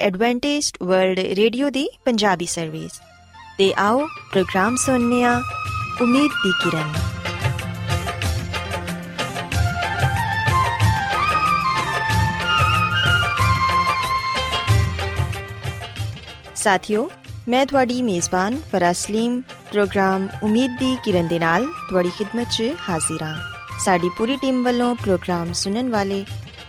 Adventist World radio ਦੀ Punjabi service ਤੇ ਆਓ ਪ੍ਰੋਗਰਾਮ ਸੁਣਨੇ ਆ ਉਮੀਦ ਦੀ ਕਿਰਨ। ਸਾਥਿਓ, ਮੈਂ ਤੁਹਾਡੀ ਮੇਜ਼ਬਾਨ ਫਰਾਸਲੀਮ ਪ੍ਰੋਗਰਾਮ ਉਮੀਦ ਦੀ ਕਿਰਨ ਦੇ ਨਾਲ ਤੁਹਾਡੀ ਖidmat 'ਚ ਹਾਜ਼ਰ ਹਾਂ। ਸਾਡੀ ਪੂਰੀ ਟੀਮ ਵੱਲੋਂ ਪ੍ਰੋਗਰਾਮ ਸੁਣਨ ਵਾਲੇ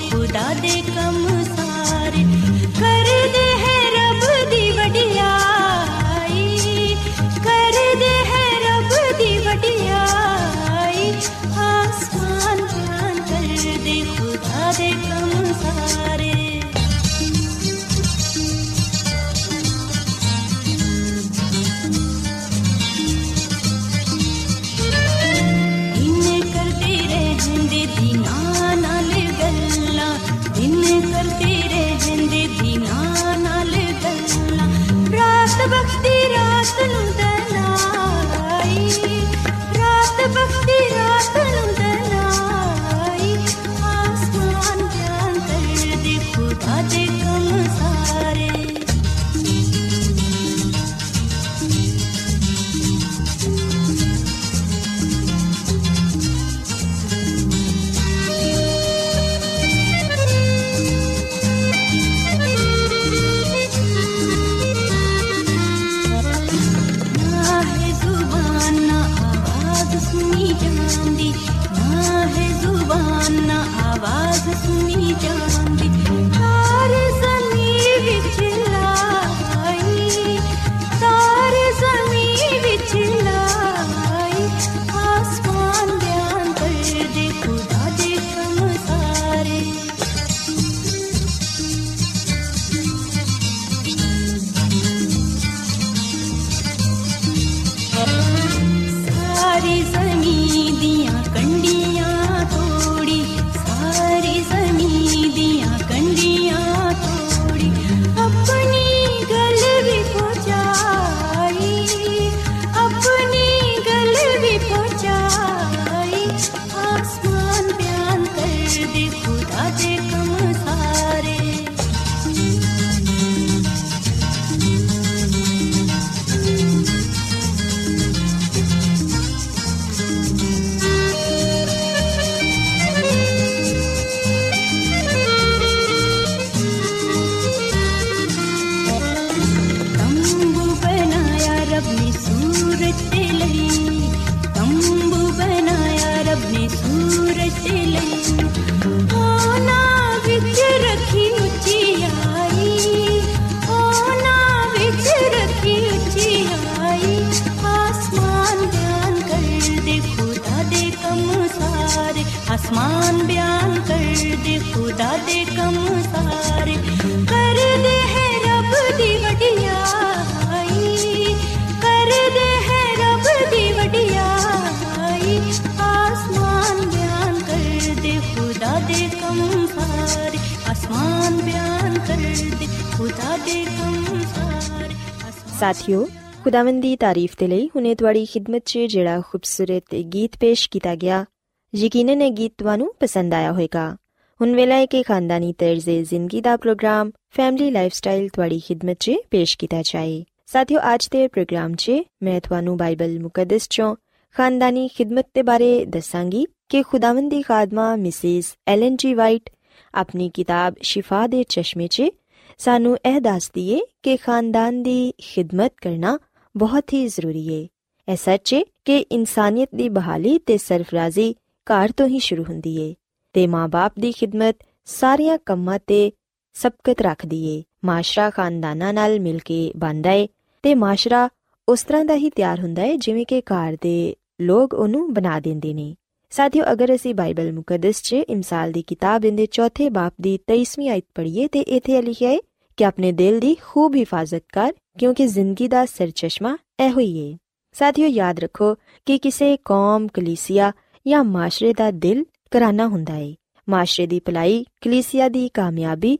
खुदा दे कमसार ਸਾਥਿਓ, ਖੁਦਾਵੰਦ ਦੀ ਤਾਰੀਫ ਦੇ ਲਈ ਹੁਨੇ ਤੁਹਾਡੀ ਖidmat 'ਚ ਜਿਹੜਾ ਖੂਬਸੂਰਤ ਗੀਤ ਪੇਸ਼ ਕੀਤਾ ਗਿਆ, ਯਕੀਨਨ ਇਹ ਗੀਤ ਤੁਹਾਨੂੰ ਪਸੰਦ ਆਇਆ ਹੋਵੇਗਾ। ਹੁਣ ਵੇਲਾ ਹੈ ਕਿ ਖਾਨਦਾਨੀ ਤਰਜ਼ੇ ਜ਼ਿੰਦਗੀ ਦਾ ਪ੍ਰੋਗਰਾਮ, ਫੈਮਿਲੀ ਲਾਈਫਸਟਾਈਲ ਤੁਹਾਡੀ ਖidmat 'ਚ ਪੇਸ਼ ਕੀਤਾ ਜਾਏ। ਸਾਥਿਓ, ਅੱਜ ਦੇ ਪ੍ਰੋਗਰਾਮ 'ਚ ਮੈਂ ਤੁਹਾਨੂੰ ਬਾਈਬਲ ਮੁਕੱਦਸ 'ਚੋਂ ਖਾਨਦਾਨੀ ਖidmat ਦੇ ਬਾਰੇ ਦੱਸਾਂਗੀ ਕਿ ਖੁਦਾਵੰਦ ਦੀ ਖਾਦਮਾ ਮਿਸਿਸ ਐਲਨ ਜੀ ਵਾਈਟ ਆਪਣੀ ਕਿਤਾਬ ਸ਼ਿਫਾ ਦੇ ਚਸ਼ਮੇ 'ਚ ਸਾਨੂੰ ਇਹ ਦੱਸਦੀ ਏ ਕਿ ਖਾਨਦਾਨ ਦੀ ਖidmat ਕਰਨਾ ਬਹੁਤ ਹੀ ਜ਼ਰੂਰੀ ਏ। ਇਹ ਸੱਚ ਏ ਕਿ ਇਨਸਾਨੀਅਤ ਦੀ ਬਹਾਲੀ ਤੇ ਸਰਫਰਾਜ਼ੀ ਘਰ ਤੋਂ ਹੀ ਸ਼ੁਰੂ ਹੁੰਦੀ ਏ ਤੇ ਮਾਂ-ਬਾਪ ਦੀ ਖidmat ਸਾਰੀਆਂ ਕੰਮਾਂ ਤੇ ਸਬਕਤ ਰੱਖਦੀ ਏ। ਮਾਸ਼ਰਾ ਖਾਨਦਾਨਾਂ ਨਾਲ ਮਿਲ ਕੇ ਬਣਦਾ ਏ ਤੇ ਮਾਸ਼ਰਾ ਉਸ ਤਰ੍ਹਾਂ ਦਾ ਹੀ ਤਿਆਰ ਹੁੰਦਾ ਏ ਜਿਵੇਂ ਕਿ ਘਰ ਦੇ ਲੋਕ ਉਹਨੂੰ ਬਣਾ ਦਿੰਦੇ ਨੇ। ਸਾਥੀਓ, ਅਗਰ ਅਸੀਂ ਬਾਈਬਲ ਮੁਕੱਦਸ 'ਚ ਇਮਸਾਲ ਦੀ ਕਿਤਾਬ ਦੇ ਚੌਥੇ ਬਾਪ ਦੀ 23ਵੀਂ ਆਇਤ ਪੜ੍ਹੀਏ ਤੇ ਇੱਥੇ ਲਿਖਿਆ ਹੈ ਕਿ ਆਪਣੇ ਦਿਲ ਦੀ ਖੂਬ ਹਿਫਾਜ਼ਤ ਕਰ ਕਿਉਂਕਿ ਜ਼ਿੰਦਗੀ ਦਾ ਸਰਚਸ਼ਮਾ ਇਹੋ ਹੀ ਹੈ ਸਾਥੀਓ ਯਾਦ ਰੱਖੋ ਕਿ ਕਿਸੇ ਕੌਮ ਕਲੀਸਿਆ ਜਾਂ ਮਾਸ਼ਰੇ ਦਾ ਦਿਲ ਕਰਾਨਾ ਹੁੰਦਾ ਹੈ ਮਾਸ਼ਰੇ ਦੀ ਭਲਾਈ ਕਲੀਸਿਆ ਦੀ ਕਾਮਯਾਬੀ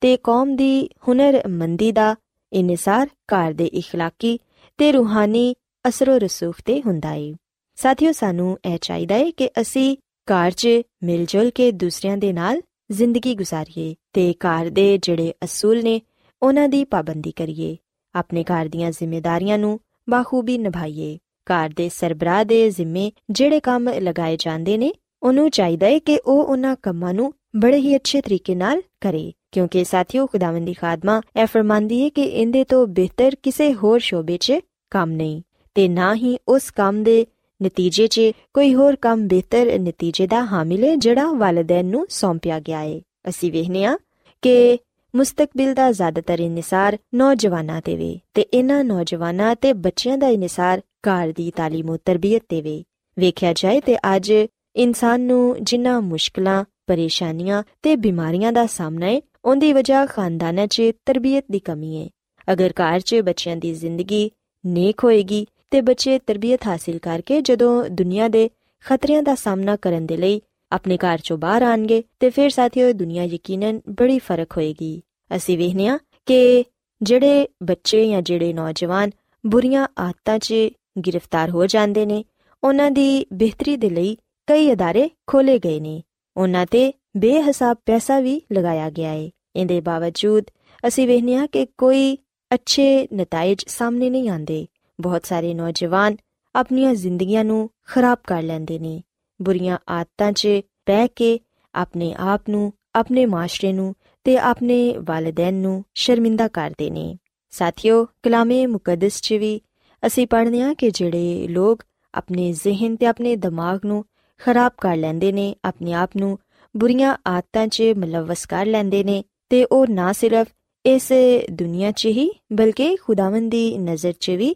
ਤੇ ਕੌਮ ਦੀ ਹੁਨਰਮੰਦੀ ਦਾ ਇਨਸਾਰ ਘਰ ਦੇ اخلاقی ਤੇ ਰੂਹਾਨੀ ਅਸਰੋ ਰਸੂਖ ਤੇ ਹੁੰਦਾ ਹੈ ਸਾਥੀਓ ਸਾਨੂੰ ਇਹ ਚਾਹੀਦਾ ਹੈ ਕਿ ਅਸੀਂ ਘਰ 'ਚ ਮਿਲ ਜੁਲ ਕੇ ਦੂਸਰਿਆਂ ਦੇ ਨਾਲ ਜ਼ਿੰਦਗੀ ਗੁਜ਼ਾਰੀਏ ਤੇ ਘਰ ਦੇ ਜਿਹੜੇ ਅਸੂਲ ਨੇ, ਉਹਨਾਂ ਦੀ ਪਾਬੰਦੀ ਕਰੀਏ। ਆਪਣੇ ਘਰ ਦੀਆਂ ਜ਼ਿੰਮੇਵਾਰੀਆਂ ਨੂੰ ਬਾਖੂਬੀ ਨਿਭਾਈਏ। ਘਰ ਦੇ ਸਰਬਰਾਹ ਦੇ ਜ਼ਿੰਮੇ ਜਿਹੜੇ ਕੰਮ ਲਗਾਏ ਜਾਂਦੇ ਨੇ, ਉਹਨੂੰ ਚਾਹੀਦਾ ਹੈ ਕਿ ਉਹ ਉਹਨਾਂ ਕੰਮਾਂ ਨੂੰ ਬੜੇ ਹੀ ਅੱਛੇ ਤਰੀਕੇ ਨਾਲ ਕਰੇ। ਕਿਉਂਕਿ ਸਾਥੀਓ, ਖੁਦਾਵੰਦ ਦੀ ਖਾਦਮਾ ਇਹ ਫਰਮਾਂਦੀ ਹੈ ਕਿ ਇਹਦੇ ਤੋਂ ਬਿਹਤਰ ਕਿਸੇ ਹੋਰ ਸ਼ੋਬੇ 'ਚ ਕੰਮ ਨਹੀਂ ਤੇ ਨਾ ਹੀ ਉਸ ਕੰਮ ਦੇ ਨਤੀਜੇ 'ਚ ਕੋਈ ਹੋਰ ਕੰਮ ਬਿਹਤਰ ਨਤੀਜੇ ਦਾ ਹਾਮਿਲ ਹੈ ਜਿਹੜਾ ਵਾਲਿਦੈਨ ਨੂੰ ਸੌਂਪਿਆ ਗਿਆ ਹੈ ਅਸੀਂ ਵੇਖਨੇ ਆ ਕਿ ਮੁਸਤਕਬਲ ਦਾ ਜ਼ਿਆਦਾਤਰ ਇਨਸਾਰ ਨੌਜਵਾਨਾਂ ਤੇ ਵੇ ਤੇ ਇਹਨਾਂ ਨੌਜਵਾਨਾਂ ਤੇ ਬੱਚਿਆਂ ਦਾ ਇਨਸਾਰ ਘਰ ਦੀ تعلیم ਤੇ ਤਰਬੀਅਤ ਤੇ ਵੇ ਵੇਖਿਆ ਜਾਏ ਤੇ ਅੱਜ ਇਨਸਾਨ ਨੂੰ ਜਿੰਨਾ ਮੁਸ਼ਕਲਾਂ ਪਰੇਸ਼ਾਨੀਆਂ ਤੇ ਬਿਮਾਰੀਆਂ ਦਾ ਸਾਹਮਣਾ ਹੈ ਉਹਦੀ ਵਜ੍ਹਾ ਖਾਨਦਾਨਾਂ 'ਚ ਤਰਬੀਅਤ ਦੀ ਕਮੀ ਹੈ ਅਗਰ ਘਰ 'ਚ ਬੱਚਿਆਂ ਦੀ ਜ਼ਿੰਦਗੀ ਨੇਕ ਹੋਏਗੀ ਤੇ ਬੱਚੇ ਤਰਬੀਅਤ ਹਾਸਿਲ ਕਰਕੇ ਜਦੋਂ ਦੁਨੀਆ ਦੇ ਖਤਰਿਆਂ ਦਾ ਸਾਹਮਣਾ ਕਰਨ ਦੇ ਲਈ ਆਪਣੇ ਘਰ ਚੋਂ ਬਾਹਰ ਆਣਗੇ ਤੇ ਫਿਰ ਸਾਥੀਓ ਦੁਨੀਆ ਯਕੀਨਨ ਬੜੀ ਫਰਕ ਹੋਏਗੀ ਅਸੀਂ ਵੇਖਨੇ ਆ ਕਿ ਜਿਹੜੇ ਬੱਚੇ ਜਾਂ ਜਿਹੜੇ ਨੌਜਵਾਨ ਬੁਰੀਆਂ ਆਦਤਾਂ 'ਚ ਗ੍ਰਿਫਤਾਰ ਹੋ ਜਾਂਦੇ ਨੇ ਉਹਨਾਂ ਦੀ ਬਿਹਤਰੀ ਦੇ ਲਈ ਕਈ ادارے ਖੋਲੇ ਗਏ ਨੇ ਉਹਨਾਂ ਤੇ ਬੇਹਿਸਾਬ ਪੈਸਾ ਵੀ ਲਗਾਇਆ ਗਿਆ ਹੈ ਇਹਦੇ ਬਾਵਜੂਦ ਅਸੀਂ ਵੇਖਨੇ ਆ ਕਿ ਕੋਈ ਅੱਛੇ ਨਤੀਜੇ ਸਾਹਮਣੇ ਨਹੀਂ ਆਉਂਦੇ ਬਹੁਤ ਸਾਰੇ ਨੌਜਵਾਨ ਆਪਣੀਆਂ ਜ਼ਿੰਦਗੀਆਂ ਨੂੰ ਖਰਾਬ ਕਰ ਲੈਂਦੇ ਨੇ। ਬੁਰੀਆਂ ਆਦਤਾਂ 'ਚ ਪੈ ਕੇ ਆਪਣੇ ਆਪ ਨੂੰ, ਆਪਣੇ ਮਾਸ਼ਰੇ ਨੂੰ ਤੇ ਆਪਣੇ ਵਾਲਿਦੈਨ ਨੂੰ ਸ਼ਰਮਿੰਦਾ ਕਰਦੇ ਨੇ। ਸਾਥੀਓ, ਕਲਾਮੇ ਮੁਕੱਦਸ 'ਚ ਵੀ ਅਸੀਂ ਪੜ੍ਹਦੇ ਹਾਂ ਕਿ ਜਿਹੜੇ ਲੋਕ ਆਪਣੇ ਜ਼ਿਹਨ ਤੇ ਆਪਣੇ ਦਿਮਾਗ ਨੂੰ ਖਰਾਬ ਕਰ ਲੈਂਦੇ ਨੇ, ਆਪਣੇ ਆਪ ਨੂੰ ਬੁਰੀਆਂ ਆਦਤਾਂ 'ਚ ਮਲਵਸ ਕਰ ਲੈਂਦੇ ਨੇ ਤੇ ਉਹ ਨਾ ਸਿਰਫ ਇਸ ਦੁਨੀਆ 'ਚ ਹੀ, ਬਲਕਿ ਖੁਦਾਵੰਦ ਦੀ ਨਜ਼ਰ 'ਚ ਵੀ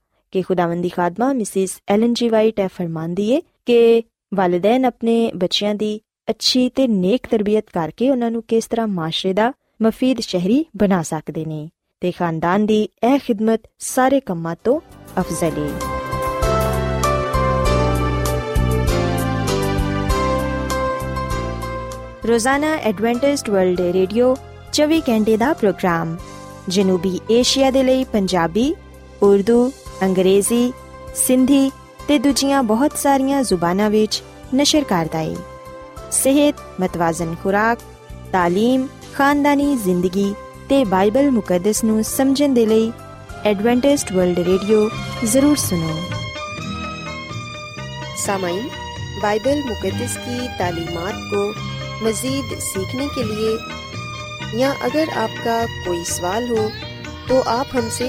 ਕਿ ਖੁਦਾਵੰਦੀ ਖਾਦਮਾ ਮਿਸਿਸ ਐਲਨ ਜੀ ਵਾਈਟ ਇਹ ਫਰਮਾਂਦੀ ਏ ਕਿ ਵਾਲਿਦੈਨ ਆਪਣੇ ਬੱਚਿਆਂ ਦੀ ਅੱਛੀ ਤੇ ਨੇਕ ਤਰਬੀਅਤ ਕਰਕੇ ਉਹਨਾਂ ਨੂੰ ਕਿਸ ਤਰ੍ਹਾਂ ਮਾਸ਼ਰੇ ਦਾ ਮਫੀਦ ਸ਼ਹਿਰੀ ਬਣਾ ਸਕਦੇ ਨੇ ਤੇ ਖਾਨਦਾਨ ਦੀ ਇਹ ਖਿਦਮਤ ਸਾਰੇ ਕੰਮਾਂ ਤੋਂ ਅਫਜ਼ਲ ਏ। ਰੋਜ਼ਾਨਾ ਐਡਵੈਂਟਿਸਟ ਵਰਲਡ ਰੇਡੀਓ 24 ਘੰਟੇ ਦਾ ਪ੍ਰੋਗਰਾਮ, ਜਨੂਬੀ ਏਸ਼ੀਆ ਦੇ ਲਈ ਪੰਜਾਬੀ, ਉਰਦੂ ਅੰਗਰੇਜ਼ੀ ਸਿੰਧੀ ਤੇ ਦੂਜੀਆਂ ਬਹੁਤ ਸਾਰੀਆਂ ਜ਼ੁਬਾਨਾਂ ਵਿੱਚ ਨਸ਼ਰ ਕਰਦਾ ਹੈ ਸਿਹਤ ਮਤਵਾਜ਼ਨ ਖੁਰਾਕ تعلیم ਖਾਨਦਾਨੀ ਜ਼ਿੰਦਗੀ ਤੇ ਬਾਈਬਲ ਮੁਕੱਦਸ ਨੂੰ ਸਮਝਣ ਦੇ ਲਈ ਐਡਵੈਂਟਿਸਟ ਵਰਲਡ ਰੇਡੀਓ ਜ਼ਰੂਰ ਸੁਨੋ सामाइन बाइबल मुकद्दस की तालीमात को मज़ीद सीखने के लिए या अगर आपका कोई सवाल हो तो आप हमसे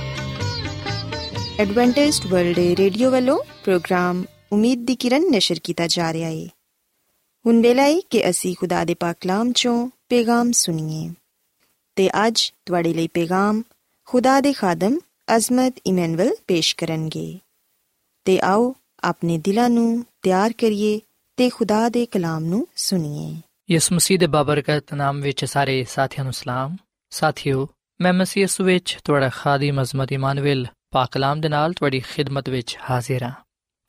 Adventist World Radio ਵੱਲੋਂ ਪ੍ਰੋਗਰਾਮ ਉਮੀਦ ਦੀ ਕਿਰਨ ਨਿਸ਼ਰ ਕੀਤਾ ਜਾ ਰਿਹਾ ਹੈ ਹੁਣ ਵੇਲਾ ਹੈ ਕਿ ਅਸੀਂ ਖੁਦਾ ਦੇ ਪਾਕ ਕਲਾਮ ਚੋਂ ਪੈਗਾਮ ਸੁਣੀਏ। ਤੇ ਅੱਜ ਤੁਹਾਡੇ ਲਈ ਪੈਗਾਮ ਖੁਦਾ ਦੇ ਖਾਦਮ ਅਜ਼ਮਤ ਇਮਨੁਅਲ ਪੇਸ਼ ਕਰਨਗੇ। ਤੇ ਆਓ ਆਪਣੇ ਦਿਲਾਂ ਨੂੰ ਤਿਆਰ ਕਰੀਏ ਤੇ ਖੁਦਾ ਦੇ ਕਲਾਮ ਨੂੰ ਸੁਣੀਏ। ਯਿਸੂ ਮਸੀਹ ਦੇ ਬਾਬਰਕਤ ਨਾਮ ਵਿੱਚ ਸਾਰੇ ਸਾਥੀਆਂ ਨੂੰ ਸਲਾਮ। ਸਾਥਿਓ, ਮੈਂ ਮਸੀਹ ਯਿਸੂ ਵਿੱਚ ਤੁਹਾਡਾ ਖਾਦੀਮ ਅਜ਼ਮਤ ਇਮਾਨੁਅਲ ਪਾਕ ਕਲਾਮ ਦੇ ਨਾਲ ਤੁਹਾਡੀ ਖਿਦਮਤ ਵਿੱਚ ਹਾਜ਼ਰ ਹਾਂ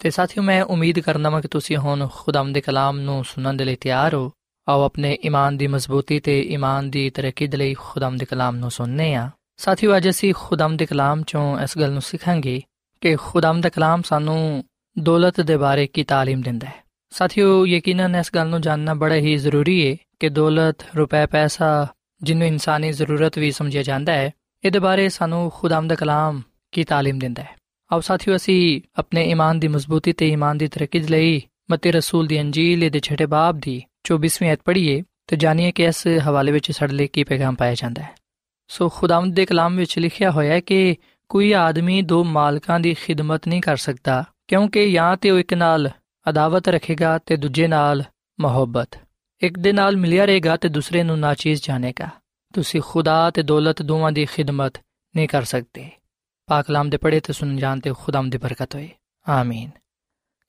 ਤੇ ਸਾਥਿਓ ਮੈਂ ਉਮੀਦ ਕਰਨਾ ਹਾਂ ਕਿ ਤੁਸੀਂ ਹੁਣ ਖੁਦਾਮ ਦੇ ਕਲਾਮ ਨੂੰ ਸੁਣਨ ਦੇ ਲਈ ਤਿਆਰ ਹੋ ਆਓ ਆਪਣੇ ਈਮਾਨ ਦੀ ਮਜ਼ਬੂਤੀ ਤੇ ਈਮਾਨ ਦੀ ਤਰੱਕੀ ਦੇ ਲਈ ਖੁਦਾਮ ਦੇ ਕਲਾਮ ਨੂੰ ਸੁਣਨੇ ਆ ਸਾਥਿਓ ਅੱਜ ਅਸੀਂ ਖੁਦਾਮ ਦੇ ਕਲਾਮ ਚੋਂ ਇਸ ਗੱਲ ਨੂੰ ਸਿੱਖਾਂਗੇ ਕਿ ਖੁਦਾਮ ਦਾ ਕਲਾਮ ਸਾਨੂੰ ਦੌਲਤ ਦੇ ਬਾਰੇ ਕੀ تعلیم ਦਿੰਦਾ ਹੈ ਸਾਥਿਓ ਯਕੀਨਨ ਇਸ ਗੱਲ ਨੂੰ ਜਾਨਣਾ ਬੜਾ ਹੀ ਜ਼ਰੂਰੀ ਹੈ ਕਿ ਦੌਲਤ ਰੁਪਏ ਪੈਸਾ ਜਿਹਨੂੰ ਇਨਸਾਨੀ ਜ਼ਰੂਰਤ ਵੀ ਸਮਝਿਆ ਜਾਂਦਾ ਹੈ ਇਹਦੇ ਬਾਰੇ ਸਾਨੂੰ ਖੁਦਾਮ ਦਾ ਕਲਾਮ ਕੀ تعلیم ਦਿੰਦਾ ਹੈ ਆਓ ਸਾਥਿਓ ਅਸੀਂ ਆਪਣੇ ਈਮਾਨ ਦੀ ਮਜ਼ਬੂਤੀ ਤੇ ਈਮਾਨ ਦੀ ਤਰੱਕੀ ਲਈ ਮਤੀ ਰਸੂਲ ਦੀ ਅੰਜੀਲ ਦੇ ਛੇਟੇ ਬਾਬ ਦੀ 24ਵੀਂ ਐਤ ਪੜ੍ਹੀਏ ਤੇ ਜਾਣੀਏ ਕਿ ਇਸ ਹਵਾਲੇ ਵਿੱਚ ਸਾਡੇ ਲਈ ਕੀ ਪੈਗਾਮ ਪਾਇਆ ਜਾਂਦਾ ਹੈ ਸੋ ਖੁਦਾਵੰਦ ਦੇ ਕਲਾਮ ਵਿੱਚ ਲਿਖਿਆ ਹੋਇਆ ਹੈ ਕਿ ਕੋਈ ਆਦਮੀ ਦੋ ਮਾਲਕਾਂ ਦੀ ਖਿਦਮਤ ਨਹੀਂ ਕਰ ਸਕਦਾ ਕਿਉਂਕਿ ਜਾਂ ਤੇ ਉਹ ਇੱਕ ਨਾਲ ਅਦਾਵਤ ਰੱਖੇਗਾ ਤੇ ਦੂਜੇ ਨਾਲ ਮੁਹੱਬਤ ਇੱਕ ਦੇ ਨਾਲ ਮਿਲਿਆ ਰਹੇਗਾ ਤੇ ਦੂਸਰੇ ਨੂੰ ਨਾਚੀਜ਼ ਜਾਣੇਗਾ ਤੁਸੀਂ ਖੁਦਾ ਤੇ ਦੌਲਤ ਦੋਵਾਂ ਦੀ ਖਿਦਮਤ ਨਹੀਂ ਕਰ ਸਕਦੇ ਪਾਕ ਕਲਾਮ ਦੇ ਪੜ੍ਹੇ ਤੇ ਸੁਣ ਜਾਣ ਤੇ ਖੁਦਾਮ ਦੀ ਬਰਕਤ ਹੋਏ ਆਮੀਨ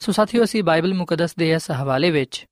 ਸੋ ਸਾਥੀਓ ਅਸੀਂ ਬਾਈਬਲ ਮੁਕੱਦਸ ਦੇ ਇਸ ਹਵਾਲੇ ਵਿੱਚ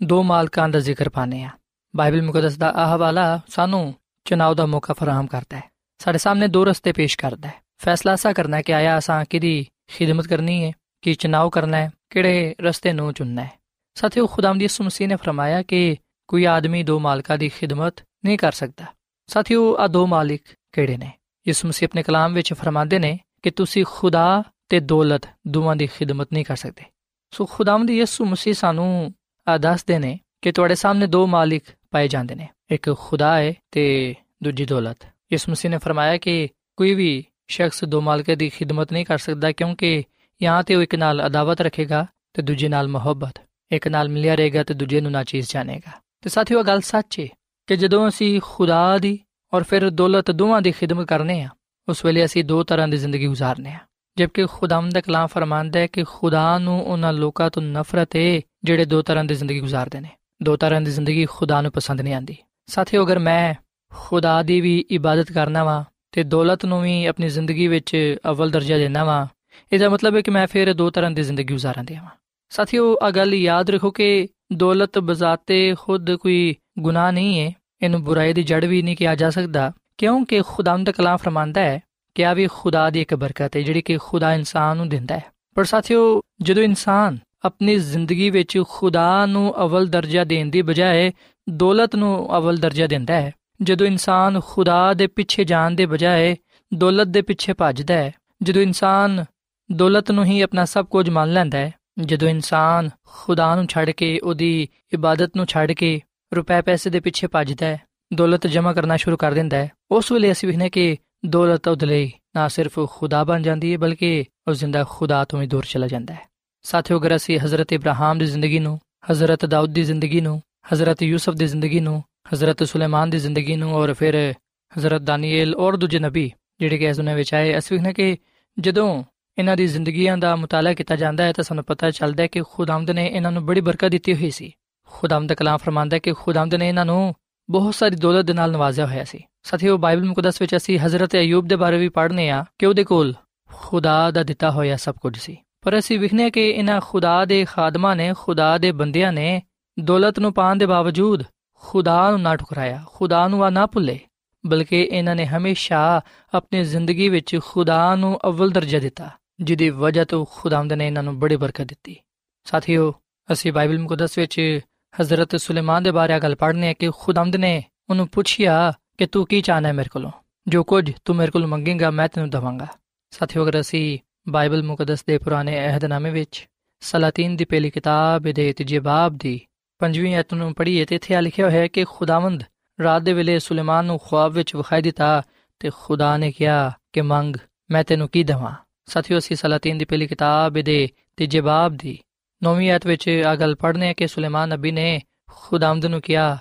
ਦੋ ਮਾਲਕਾਂ ਦਾ ਜ਼ਿਕਰ ਪਾਨੇ ਆ ਬਾਈਬਲ ਮੁਕੱਦਸ ਦਾ ਇਹ ਹਵਾਲਾ ਸਾਨੂੰ ਚੁਣਾਵ ਦਾ ਮੌਕਾ ਫਰਾਹਮ ਕਰਦਾ ਹੈ ਸਾਡੇ ਸਾਹਮਣੇ ਦੋ ਰਸਤੇ ਪੇਸ਼ ਕਰਦਾ ਹੈ ਫੈਸਲਾ ਸਾ ਕਰਨਾ ਹੈ ਕਿ ਆਇਆ ਅਸਾਂ ਕਿਹਦੀ ਖਿਦਮਤ ਕਰਨੀ ਹੈ ਕਿ ਚੁਣਾਵ ਕਰਨਾ ਹੈ ਕਿਹੜੇ ਰਸਤੇ ਨੂੰ ਚੁਣਨਾ ਹੈ ਸਾਥੀਓ ਖੁਦਾਵੰਦੀ ਯਿਸੂ ਮਸੀਹ ਨੇ ਫਰਮਾਇਆ ਕਿ ਕੋਈ ਆਦਮੀ ਦੋ ਮਾਲਕਾਂ ਦੀ ਖਿਦਮਤ ਨਹੀਂ ਕਰ ਸਕਦਾ ਸਾਥੀਓ ਆ ਦੋ ਮਾਲਿਕ ਕਿਹੜੇ ਨੇ ਯਿਸੂ ਮਸੀਹ ਆਪਣੇ ਕਲਾਮ ਵਿੱਚ ਫਰਮਾਉਂਦੇ ਨੇ ਕਿ ਤੁਸੀਂ ਖੁਦਾ ਤੇ ਦੌਲਤ ਦੋਵਾਂ ਦੀ ਖਿਦਮਤ ਨਹੀਂ ਕਰ ਸਕਦੇ। ਸੋ ਖੁਦਾਵੰਦੀ ਯਿਸੂ ਮਸੀਹ ਸਾਨੂੰ ਆ ਦੱਸਦੇ ਨੇ ਕਿ ਤੁਹਾਡੇ ਸਾਹਮਣੇ ਦੋ ਮਾਲਿਕ ਪਾਏ ਜਾਂਦੇ ਨੇ। ਇੱਕ ਖੁਦਾ ਹੈ ਤੇ ਦੂਜੀ ਦੌਲਤ। ਯਿਸੂ ਮਸੀਹ ਨੇ ਫਰਮਾਇਆ ਕਿ ਕੋਈ ਵੀ ਸ਼ਖਸ ਦੋ ਮਾਲਕਾਂ ਦੀ ਖਿਦਮਤ ਨਹੀਂ ਕਰ ਸਕਦਾ ਕਿਉਂਕਿ ਜਾਂ ਤੇ ਉਹ ਇੱਕ ਨਾਲ ਅਦਾਵਤ ਰੱਖੇਗਾ ਤੇ ਦੂਜੇ ਨਾਲ ਮੁਹੱਬਤ। ਇੱਕ ਨਾਲ ਮਿਲਿਆ ਰਹੇਗਾ ਤੇ ਦੂਜੇ ਨੂੰ ਨਾਚੀਜ਼ ਜਾਣੇਗਾ। ਤੇ ਸਾਥੀਓ ਗੱਲ ਸੱਚ ਹੈ ਕਿ ਜਦੋਂ ਅਸੀਂ ਖੁਦਾ ਦੀ ਔਰ ਫਿਰ ਦੌਲਤ ਦੋਵਾਂ ਦੀ ਖਿਦਮਤ ਕਰਨੇ ਆ। ਉਸ ਵੇਲੇ ਅਸੀਂ ਦੋ ਤਰ੍ਹਾਂ ਦੀ ਜ਼ਿੰਦਗੀ گزارਨੇ ਆ। ਜਦਕਿ ਖੁਦਾਵੰਦ ਦਾ ਕਲਾਮ ਫਰਮਾਂਦਾ ਹੈ ਕਿ ਖੁਦਾ ਨੂੰ ਉਹਨਾਂ ਲੋਕਾਂ ਤੋਂ ਨਫ਼ਰਤ ਹੈ ਜਿਹੜੇ ਦੋ ਤਰ੍ਹਾਂ ਦੀ ਜ਼ਿੰਦਗੀ گزارਦੇ ਨੇ। ਦੋ ਤਰ੍ਹਾਂ ਦੀ ਜ਼ਿੰਦਗੀ ਖੁਦਾ ਨੂੰ ਪਸੰਦ ਨਹੀਂ ਆਂਦੀ ਸਾਥੀਓ, ਅਗਰ ਮੈਂ ਖੁਦਾ ਦੀ ਵੀ ਇਬਾਦਤ ਕਰਨਾ ਵਾਂ ਤੇ ਦੌਲਤ ਨੂੰ ਵੀ ਆਪਣੀ ਜ਼ਿੰਦਗੀ ਵਿੱਚ ਅਵਲ ਦਰਜਾ ਦੇਣਾ ਵਾਂ, ਇਹਦਾ ਮਤਲਬ ਹੈ ਕਿ ਮੈਂ ਫਿਰ ਦੋ ਤਰ੍ਹਾਂ ਦੀ ਜ਼ਿੰਦਗੀ گزارਾਂ ਦੇ ਆਵਾਂ ਸਾਥੀਓ ਆ ਗੱਲ ਯਾਦ ਰੱਖੋ ਕਿ ਦੌਲਤ ਬਜ਼ਾਤੇ ਖੁਦ ਕੋਈ ਗੁਨਾਹ ਨਹੀਂ ਹੈ ਇਹਨੂੰ ਬੁਰਾਈ ਦੀ ਜੜ ਵੀ ਨਹੀਂ ਕਿਹਾ ਜਾ ਸਕਦਾ, ਕਿਉਂਕਿ ਖੁਦਾਵੰਦ ਦਾ ਕਲਾਮ ਫਰਮਾਂਦਾ ਹੈ ਕਿ ਆ ਵੀ ਖੁਦਾ ਦੀ ਇੱਕ ਬਰਕਤ ਹੈ, ਜਿਹੜੀ ਕਿ ਖੁਦਾ ਇਨਸਾਨ ਨੂੰ ਦਿੰਦਾ ਹੈ। ਪਰ ਸਾਥੀਓ, ਜਦੋਂ ਇਨਸਾਨ ਆਪਣੀ ਜ਼ਿੰਦਗੀ ਵਿੱਚ ਖੁਦਾ ਨੂੰ ਅਵਲ ਦਰਜਾ ਦੇਣ ਦੀ ਬਜਾਏ ਦੌਲਤ ਨੂੰ ਅਵਲ ਦਰਜਾ ਦਿੰਦਾ ਹੈ, ਜਦੋਂ ਇਨਸਾਨ ਖੁਦਾ ਦੇ ਪਿੱਛੇ ਜਾਣ ਦੇ ਬਜਾਏ ਦੌਲਤ ਦੇ ਪਿੱਛੇ ਭੱਜਦਾ ਹੈ, ਜਦੋਂ ਇਨਸਾਨ ਦੌਲਤ ਨੂੰ ਹੀ ਆਪਣਾ ਸਭ ਕੁਝ ਮੰਨ ਲੈਂਦਾ ਹੈ, ਜਦੋਂ ਇਨਸਾਨ ਖੁਦਾ ਨੂੰ ਛੱਡ ਕੇ, ਉਹਦੀ ਇਬਾਦਤ ਨੂੰ ਛੱਡ ਕੇ ਰੁਪਏ ਪੈਸੇ ਦੇ ਪਿੱਛੇ ਭੱਜਦਾ ਹੈ, ਦੌਲਤ ਜਮ੍ਹਾਂ ਕਰਨਾ ਸ਼ੁਰੂ ਕਰ ਦਿੰਦਾ ਹੈ। ਉਸ ਵੇਲੇ ਅਸੀਂ ਵਿਖਨੇ ਕਿ ਦੌਲਤ ਉਹਦੇ ਲਈ ਨਾ ਸਿਰਫ ਖੁਦਾ ਬਣ ਜਾਂਦੀ ਹੈ, ਬਲਕਿ ਉਹ ਜ਼ਿੰਦਾ ਖੁਦਾ ਤੋਂ ਵੀ ਦੂਰ ਚਲਾ ਜਾਂਦਾ ਹੈ। ਸਾਥੀਓ, ਅਗਰ ਅਸੀਂ ਹਜ਼ਰਤ ਇਬਰਾਹਿਮ ਦੀ ਜ਼ਿੰਦਗੀ ਨੂੰ, ਹਜ਼ਰਤ ਦਾਊਦ ਦੀ ਜ਼ਿੰਦਗੀ ਨੂੰ, ਹਜ਼ਰਤ ਯੂਸਫ ਦੀ ਜ਼ਿੰਦਗੀ ਨੂੰ, ਹਜ਼ਰਤ ਸੁਲੇਮਾਨ ਦੀ ਜ਼ਿੰਦਗੀ ਨੂੰ ਔਰ ਫਿਰ ਹਜ਼ਰਤ ਦਾਨੀਏਲ ਔਰ ਦੂਜੇ ਨਬੀ ਜਿਹੜੇ ਕਿ ਇਸ ਦੁਨੀਆਂ ਵਿੱਚ ਆਏ, ਅਸੀਂ ਵਿਖਨੇ ਕਿ ਜਦੋਂ ਇਹਨਾਂ ਦੀ ਜ਼ਿੰਦਗੀਆਂ ਦਾ ਮੁਤਾਲਾ ਕੀਤਾ ਜਾਂਦਾ ਹੈ ਤਾਂ ਸਾਨੂੰ ਪਤਾ ਚੱਲਦਾ ਹੈ ਕਿ ਖੁਦਾਵੰਦ ਨੇ ਇਹਨਾਂ ਨੂੰ ਬੜੀ ਬਰਕਤ ਦਿੱਤੀ ਹੋਈ ਸੀ। ਖੁਦਾਵੰਦ ਦਾ ਕਲਾਮ ਫਰਮਾਂਦਾ ਹੈ ਕਿ ਖੁਦਾਵੰਦ ਨੇ ਇਹਨਾਂ ਨੂੰ ਬਹੁਤ ਸਾਰੀ ਦੌਲਤ ਦੇ ਨਾਲ ਨਵਾਜ਼ਿਆ ਹੋਇਆ ਸੀ। ਸਾਥੀਓ, ਬਾਈਬਲ ਮੁਕੱਦਸ ਵਿੱਚ ਅਸੀਂ ਹਜ਼ਰਤ ਅਯੂਬ ਦੇ ਬਾਰੇ ਵੀ ਪੜ੍ਹਨੇ ਆ ਕਿ ਉਹਦੇ ਕੋਲ ਖੁਦਾ ਦਾ ਦਿੱਤਾ ਹੋਇਆ ਸਭ ਕੁਝ ਸੀ। ਪਰ ਅਸੀਂ ਵਿਖਨੇ ਕਿ ਇਹਨਾਂ ਖੁਦਾ ਦੇ ਖਾਦਮਾਂ ਨੇ, ਖੁਦਾ ਦੇ ਬੰਦਿਆਂ ਨੇ ਦੌਲਤ ਨੂੰ ਪਾਣ ਦੇ ਬਾਵਜੂਦ ਖੁਦਾ ਨੂੰ ਨਾ ਠੁਕਰਾਇਆ, ਖੁਦਾ ਨੂੰ ਆ ਨਾ ਭੁੱਲੇ, ਬਲਕਿ ਇਹਨਾਂ ਨੇ ਹਮੇਸ਼ਾ ਆਪਣੀ ਜ਼ਿੰਦਗੀ ਵਿੱਚ ਖੁਦਾ ਨੂੰ ਅਵਲ ਦਰਜਾ ਦਿੱਤਾ, ਜਿਹਦੀ ਵਜ੍ਹਾ ਤੋਂ ਖੁਦਾਵੰਦ ਨੇ ਇਹਨਾਂ ਨੂੰ ਬੜੀ ਬਰਕਤ ਦਿੱਤੀ। ਸਾਥੀਓ, ਅਸੀਂ ਬਾਈਬਲ ਮੁਕੱਦਸ ਵਿੱਚ ਹਜ਼ਰਤ ਸੁਲੇਮਾਨ ਦੇ ਬਾਰੇ ਗੱਲ ਪੜ੍ਹਨੇ ਆ ਕਿ ਖੁਦਾਵੰਦ ਨੇ ਉਹਨੂੰ ਪੁੱਛਿਆ ਕਿ ਤੂੰ ਕੀ ਚਾਹਨਾ ਹੈ ਮੇਰੇ ਕੋਲੋਂ ਜੋ ਕੁਝ ਤੂੰ ਮੇਰੇ ਕੋਲੋਂ ਮੰਗੇਗਾ ਮੈਂ ਤੈਨੂੰ ਦਵਾਂਗਾ ਸਾਥੀਓ ਅਗਰ ਅਸੀਂ ਬਾਈਬਲ ਮੁਕੱਦਸ ਦੇ ਪੁਰਾਣੇ ਅਹਿਦਨਾਮੇ ਵਿੱਚ ਸਲਾਤੀਨ ਦੀ ਪਹਿਲੀ ਕਿਤਾਬ ਦੇ ਤੀਜੇ ਬਾਬ ਦੀ ਪੰਜਵੀਂ ਐਤ ਨੂੰ ਪੜ੍ਹੀਏ ਤੇ ਇੱਥੇ ਲਿਖਿਆ ਹੋਇਆ ਹੈ ਕਿ ਖੁਦਾਵੰਦ ਰਾਤ ਦੇ ਵੇਲੇ ਸੁਲੇਮਾਨ ਨੂੰ ਖੁਆਬ ਵਿੱਚ ਵਿਖਾਈ ਦਿੱਤਾ ਤੇ ਖੁਦਾ ਨੇ ਕਿਹਾ ਕਿ ਮੰਗ ਮੈਂ ਤੈਨੂੰ ਕੀ ਦਵਾਂ ਸਾਥੀਓ ਅਸੀਂ ਸਲਾਤੀਨ ਦੀ ਪਹਿਲੀ ਕਿਤਾਬ ਦੇ ਤੀਜੇ ਬਾਬ ਦੀ ਨੌਵੀਂ ਐਤ ਵਿੱਚ ਆ ਗੱਲ ਪੜ੍ਹਨੇ ਕਿ ਸੁਲੇਮਾਨ ਨਬੀ ਨੇ ਖੁਦਾਵੰਦ ਨੂੰ ਕਿਹਾ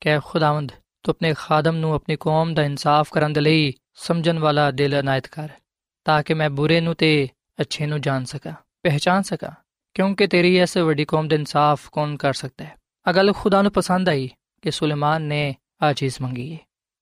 ਕਿ ਖੁਦਾਵੰਦ, ਤੂੰ ਆਪਣੇ ਖਾਦਮ ਨੂੰ ਆਪਣੀ ਕੌਮ ਦਾ ਇਨਸਾਫ ਕਰਨ ਦੇ ਲਈ ਸਮਝਣ ਵਾਲਾ ਦਿਲ ਇਨਾਇਤ ਕਰ ਤਾਂ ਕਿ ਮੈਂ ਬੁਰੇ ਨੂੰ ਤੇ ਅੱਛੇ ਨੂੰ ਜਾਣ ਸਕਾਂ ਪਹਿਚਾਨ ਸਕਾਂ, ਕਿਉਂਕਿ ਤੇਰੀ ਇਸ ਵੱਡੀ ਕੌਮ ਦਾ ਇਨਸਾਫ ਕੌਣ ਕਰ ਸਕਦਾ ਹੈ? ਆ ਗੱਲ ਖੁਦਾ ਨੂੰ ਪਸੰਦ ਆਈ ਕਿ ਸੁਲੇਮਾਨ ਨੇ ਆ ਚੀਜ਼ ਮੰਗੀ ਹੈ।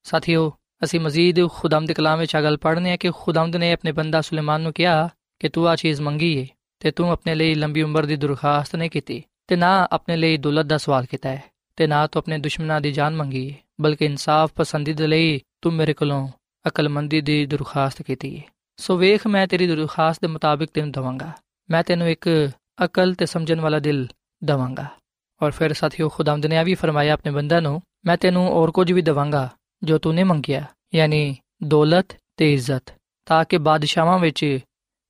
ਸਾਥੀਓ, ਅਸੀਂ ਮਜ਼ੀਦ ਖੁਦਾਮ ਦੇ ਕਲਾਮ ਵਿੱਚ ਆ ਗੱਲ ਪੜ੍ਹਨੇ ਆ ਕਿ ਖੁਦਾਮਦ ਨੇ ਆਪਣੇ ਬੰਦਾ ਸੁਲੇਮਾਨ ਨੂੰ ਕਿਹਾ ਕਿ ਤੂੰ ਆ ਚੀਜ਼ ਮੰਗੀ ਹੈ ਤੇ ਤੂੰ ਆਪਣੇ ਲਈ ਲੰਬੀ ਉਮਰ ਦੀ ਦਰਖਾਸਤ ਨਹੀਂ ਕੀਤੀ, ਤੇ ਨਾ ਆਪਣੇ ਲਈ ਦੌਲਤ ਦਾ ਸਵਾਲ ਕੀਤਾ ਹੈ, ਤੇ ਨਾ ਤੂੰ ਆਪਣੇ ਦੁਸ਼ਮਣਾਂ ਦੀ ਜਾਨ ਮੰਗੀ ਹੈ ਬਲਕਿ ਇਨਸਾਫ ਪਸੰਦੀ ਦੇ ਲਈ ਤੂੰ ਮੇਰੇ ਕੋਲੋਂ ਅਕਲਮੰਦੀ ਦੀ ਦਰਖਾਸਤ ਕੀਤੀ ਹੈ। ਸੋ ਵੇਖ, ਮੈਂ ਤੇਰੀ ਦਰਖਾਸਤ ਦੇ ਮੁਤਾਬਿਕ ਤੈਨੂੰ ਦਵਾਂਗਾ। ਮੈਂ ਤੈਨੂੰ ਇੱਕ ਅਕਲ ਤੇ ਸਮਝਣ ਵਾਲਾ ਦਿਲ ਦਵਾਂਗਾ। ਔਰ ਫਿਰ ਸਾਥੀਓ ਖੁਦਾਮਦ ਨੇ ਆ ਵੀ ਫਰਮਾਇਆ ਆਪਣੇ ਬੰਦਾ ਨੂੰ, ਮੈਂ ਤੈਨੂੰ ਹੋਰ ਕੁਝ ਵੀ ਦਵਾਂਗਾ ਜੋ ਤੂੰ ਨੇ ਮੰਗਿਆ, ਯਾਨੀ ਦੌਲਤ ਤੇ ਇੱਜ਼ਤ, ਤਾਂ ਕਿ ਬਾਦਸ਼ਾਹਾਂ ਵਿੱਚ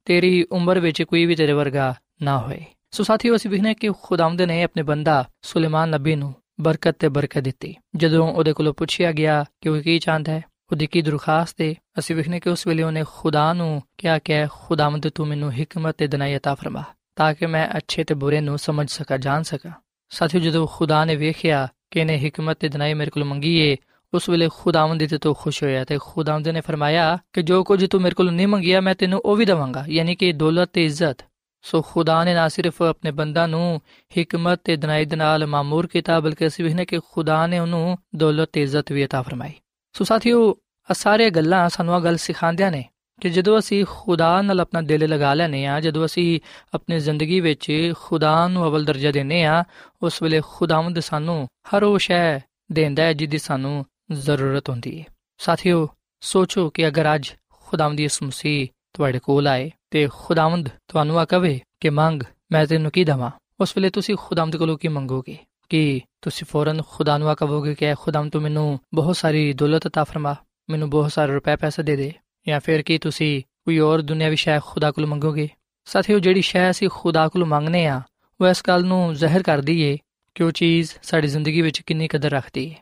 ਤੇਰੀ ਉਮਰ ਵਿੱਚ ਕੋਈ ਵੀ ਤੇਰੇ ਵਰਗਾ ਨਾ ਹੋਏ ਸੋ ਸਾਥੀਓ ਅਸੀਂ ਵਿਖਨੇ ਕਿ ਖੁਦਾਮਦ ਨੇ ਆਪਣੇ ਬੰਦਾ ਸੁਲੇਮਾਨ ਨਬੀ ਨੂੰ ਬਰਕਤ ਤੇ ਬਰਕਤ ਦਿੱਤੀ ਜਦੋਂ ਉਹਦੇ ਕੋਲੋਂ ਪੁੱਛਿਆ ਗਿਆ ਕਿ ਉਹ ਕੀ ਚਾਹੁੰਦਾ ਹੈ ਉਹਦੀ ਕੀ ਦਰਖਾਸਤ ਹੈ ਅਸੀਂ ਵਿਖਨੇ ਕਿ ਉਸ ਵੇਲੇ ਉਹਨੇ ਖੁਦਾ ਨੂੰ ਕਿਹਾ ਕਿ ਖੁਦਾਮਦ ਤੂੰ ਮੈਨੂੰ ਹਕਮਤ ਤੇ ਦਿਨਾਈ عطا ਫਰਮਾ ਤਾਂ ਕਿ ਮੈਂ ਅੱਛੇ ਤੇ ਬੁਰੇ ਨੂੰ ਸਮਝ ਸਕਾਂ ਜਾਣ ਸਕਾਂ ਸਾਥੀਓ ਜਦੋਂ ਖੁਦਾ ਨੇ ਵੇਖਿਆ ਕਿ ਇਹਨੇ ਹਕਮਤ ਤੇ ਦਿਨਾਈ ਮੇਰੇ ਕੋਲ ਮੰਗੀ ਏ ਉਸ ਵੇਲੇ ਖੁਦਾਵੰਦ ਦੇ ਤੋਂ ਖੁਸ਼ ਹੋਇਆ ਤੇ ਖੁਦਾਵੰਦ ਨੇ ਫਰਮਾਇਆ ਕਿ ਜੋ ਕੁਝ ਤੂੰ ਮੇਰੇ ਕੋਲ ਨਹੀਂ ਮੰਗਿਆ ਮੈਂ ਤੈਨੂੰ ਉਹ ਵੀ ਦਵਾਂਗਾ ਯਾਨੀ ਕਿ ਦੌਲਤ ਤੇ ਇੱਜ਼ਤ ਸੋ ਖੁਦਾ ਨੇ ਨਾ ਸਿਰਫ ਆਪਣੇ ਬੰਦਾ ਨੂੰ ਹਕਮਤ ਤੇ ਦਿਨਾਈ ਦੇ ਨਾਲ ਮਾਮੂਰ ਕੀਤਾ ਬਲਕਿ ਅਸੀਂ ਵੇਖਨੇ ਕਿ ਖੁਦਾ ਨੇ ਉਹਨੂੰ ਦੌਲਤ ਤੇ ਇੱਜ਼ਤ ਵੀ عطا ਫਰਮਾਈ ਸੋ ਸਾਥੀਓ ਆ ਸਾਰੇ ਗੱਲਾਂ ਸਾਨੂੰ ਆ ਗੱਲ ਸਿਖਾਉਂਦੀਆਂ ਨੇ ਕਿ ਜਦੋਂ ਅਸੀਂ ਖੁਦਾ ਨਾਲ ਆਪਣਾ ਦਿਲ ਲਗਾ ਲੈਨੇ ਆ ਜਦੋਂ ਅਸੀਂ ਆਪਣੀ ਜ਼ਿੰਦਗੀ ਵਿੱਚ ਖੁਦਾ ਨੂੰ ਅਵਲ ਦਰਜਾ ਦਿੰਨੇ ਆ ਉਸ ਵੇਲੇ ਖੁਦਾਵੰਦ ਸਾਨੂੰ ਹਰ ਉਹ ਸ਼ੈ ਦਿੰਦਾ ਹੈ ਜਿਹਦੀ ਸਾਨੂੰ ਜ਼ਰੂਰਤ ਹੁੰਦੀ ਹੈ ਸਾਥੀਓ ਸੋਚੋ ਕਿ ਅਗਰ ਅੱਜ ਖੁਦਾਵੰਦ ਇਸ ਮਸੀਹ ਤੁਹਾਡੇ ਕੋਲ ਆਏ ਤੇ ਖੁਦਾਵੰਦ ਤੁਹਾਨੂੰ ਆ ਕਵੇ ਕਿ ਮੰਗ ਮੈਂ ਤੈਨੂੰ ਕੀ ਦਵਾਂ ਉਸ ਵੇਲੇ ਤੁਸੀਂ ਖੁਦਾਵੰਦ ਕੋਲੋਂ ਕੀ ਮੰਗੋਗੇ ਕਿ ਤੁਸੀਂ ਫੌਰਨ ਖੁਦਾ ਨੂੰ ਆ ਕਹੋਗੇ ਕਿ ਖੁਦਾਵੰਦ ਤੂੰ ਮੈਨੂੰ ਬਹੁਤ ਸਾਰੀ ਦੌਲਤ عطا ਫਰਮਾ ਮੈਨੂੰ ਬਹੁਤ ਸਾਰੇ ਰੁਪਏ ਪੈਸੇ ਦੇ ਦੇ ਜਾਂ ਫਿਰ ਕੀ ਤੁਸੀਂ ਕੋਈ ਹੋਰ ਦੁਨਿਆਵੀ ਸ਼ੈ ਖੁਦਾ ਕੋਲ ਮੰਗੋਗੇ ਸਾਥੀਓ ਜਿਹੜੀ ਸ਼ੈ ਅਸੀਂ ਖੁਦਾ ਕੋਲ ਮੰਗਨੇ ਆ ਉਹ ਇਸ ਗੱਲ ਨੂੰ ਜ਼ਾਹਿਰ ਕਰਦੀ ਏ ਕਿ ਉਹ ਚੀਜ਼ ਸਾਡੀ ਜ਼ਿੰਦਗੀ ਵਿੱਚ ਕਿੰਨੀ ਕਦਰ ਰੱਖਦੀ ਏ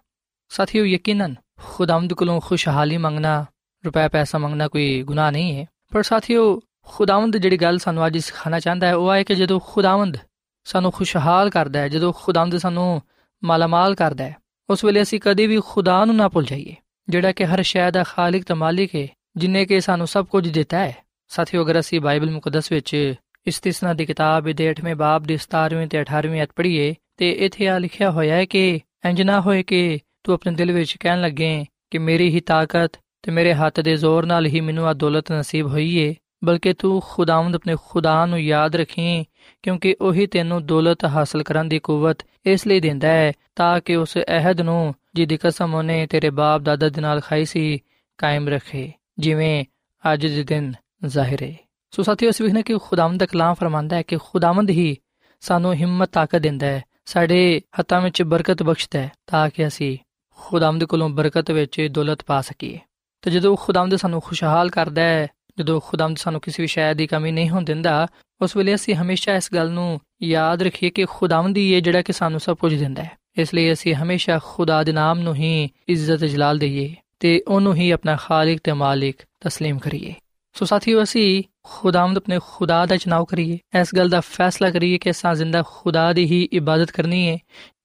ਸਾਥੀਓ, ਯਕੀਨਨ ਖੁਦਾਵੰਦ ਕੋਲੋਂ ਖੁਸ਼ਹਾਲੀ ਮੰਗਣਾ, ਰੁਪਏ ਪੈਸਾ ਮੰਗਣਾ ਕੋਈ ਗੁਨਾਹ ਨਹੀਂ ਹੈ। ਪਰ ਸਾਥੀਓ, ਖੁਦਾਵੰਦ ਜਿਹੜੀ ਗੱਲ ਸਾਨੂੰ ਅੱਜ ਸਿਖਾਣਾ ਚਾਹੁੰਦਾ ਹੈ, ਉਹ ਹੈ ਕਿ ਜਦੋਂ ਖੁਦਾਵੰਦ ਸਾਨੂੰ ਖੁਸ਼ਹਾਲ ਕਰਦਾ ਹੈ, ਜਦੋਂ ਖੁਦਾਵੰਦ ਸਾਨੂੰ ਮਾਲਾਮਾਲ ਕਰਦਾ ਹੈ, ਉਸ ਵੇਲੇ ਅਸੀਂ ਕਦੇ ਵੀ ਖੁਦਾ ਨੂੰ ਨਾ ਭੁੱਲ ਜਾਈਏ, ਜਿਹੜਾ ਕਿ ਹਰ ਸ਼ੈ ਦਾ ਖਾਲਕ ਤੇ ਮਾਲਿਕ ਹੈ, ਜਿਨੇ ਕਿ ਸਾਨੂੰ ਸਭ ਕੁਝ ਦਿੱਤਾ ਹੈ। ਸਾਥੀਓ, ਅਗਰ ਅਸੀਂ ਬਾਈਬਲ ਮੁਕੱਦਸ ਵਿੱਚ ਇਸਤਿਸਨਾ ਦੀ ਕਿਤਾਬ ਦੇ 8ਵੇਂ ਬਾਬ ਦੀ 17ਵੀਂ ਤੇ 18ਵੀਂ ਅਧ ਪੜ੍ਹੀਏ, ਤੇ ਇੱਥੇ ਆ ਲਿਖਿਆ ਹੋਇਆ ਹੈ ਕਿ ਇੰਜ ਨਾ ਹੋਏ ਕਿ ਤੂੰ ਆਪਣੇ ਦਿਲ ਵਿੱਚ ਕਹਿਣ ਲੱਗੇ ਕਿ ਮੇਰੀ ਹੀ ਤਾਕਤ ਤੇ ਮੇਰੇ ਹੱਥ ਦੇ ਜ਼ੋਰ ਨਾਲ ਹੀ ਮੈਨੂੰ ਆ ਦੌਲਤ ਨਸੀਬ ਹੋਈ ਏ, ਬਲਕਿ ਤੂੰ ਖੁਦਾਵੰਦ ਆਪਣੇ ਖੁਦਾ ਨੂੰ ਯਾਦ ਰੱਖੀ, ਕਿਉਂਕਿ ਉਹੀ ਤੈਨੂੰ ਦੌਲਤ ਹਾਸਲ ਕਰਨ ਦੀ ਕੂਵਤ ਇਸ ਲਈ ਦਿੰਦਾ ਹੈ, ਤਾਂ ਕਿ ਉਸ ਅਹਿਦ ਨੂੰ ਜਿਹਦੀ ਕਸਮ ਉਹਨੇ ਤੇਰੇ ਬਾਪ ਦਾਦਾ ਦੇ ਨਾਲ ਖਾਈ ਸੀ, ਕਾਇਮ ਰੱਖੇ, ਜਿਵੇਂ ਅੱਜ ਦੇ ਦਿਨ ਜ਼ਾਹਿਰ ਹੈ ਸੋ ਸਾਥੀਓ, ਅਸੀਂ ਵੇਖਨੇ ਕਿ ਖੁਦਾਵੰਦ ਦਾ ਕਲਾਮ ਫਰਮਾਂਦਾ ਹੈ ਕਿ ਖੁਦਾਵੰਦ ਹੀ ਸਾਨੂੰ ਹਿੰਮਤ, ਤਾਕਤ ਦਿੰਦਾ ਹੈ, ਸਾਡੇ ਹੱਥਾਂ ਵਿੱਚ ਬਰਕਤ ਬਖਸ਼ਦਾ ਹੈ, ਤਾਂ ਕਿ ਅਸੀਂ ਖੁਦਾਵੰਦ ਕੋਲੋਂ ਬਰਕਤ ਵਿੱਚ ਦੌਲਤ ਪਾ ਸਕੀਏ ਤੇ ਜਦੋਂ ਖੁਦਾਵੰਦ ਸਾਨੂੰ ਖੁਸ਼ਹਾਲ ਕਰਦਾ ਹੈ ਜਦੋਂ ਖੁਦਾਵੰਦ ਸਾਨੂੰ ਕਿਸੇ ਵੀ ਸ਼ੈ ਦੀ ਕਮੀ ਨਹੀਂ ਹੋਣ ਦਿੰਦਾ ਉਸ ਵੇਲੇ ਅਸੀਂ ਹਮੇਸ਼ਾ ਇਸ ਗੱਲ ਨੂੰ ਯਾਦ ਰੱਖੀਏ ਕਿ ਖੁਦਾਵੰਦ ਹੀ ਹੈ ਜਿਹੜਾ ਕਿ ਸਾਨੂੰ ਸਭ ਕੁਝ ਦਿੰਦਾ ਹੈ ਇਸ ਲਈ ਅਸੀਂ ਹਮੇਸ਼ਾ ਖੁਦਾ ਦੇ ਨਾਮ ਨੂੰ ਹੀ ਇੱਜ਼ਤ ਜਲਾਲ ਦਈਏ ਤੇ ਉਹਨੂੰ ਹੀ ਆਪਣਾ ਖਾਲਕ ਤੇ ਮਾਲਿਕ تسلیم ਕਰੀਏ ਸੋ ਸਾਥੀਓ ਅਸੀਂ ਖੁਦਾਵੰਦ ਆਪਣੇ ਖੁਦਾ ਦਾ ਚਨਾਵ ਕਰੀਏ ਇਸ ਗੱਲ ਦਾ ਫੈਸਲਾ ਕਰੀਏ ਕਿ ਅਸਾਂ ਜ਼ਿੰਦਾ ਖੁਦਾ ਦੀ ਹੀ ਇਬਾਦਤ ਕਰਨੀ ਹੈ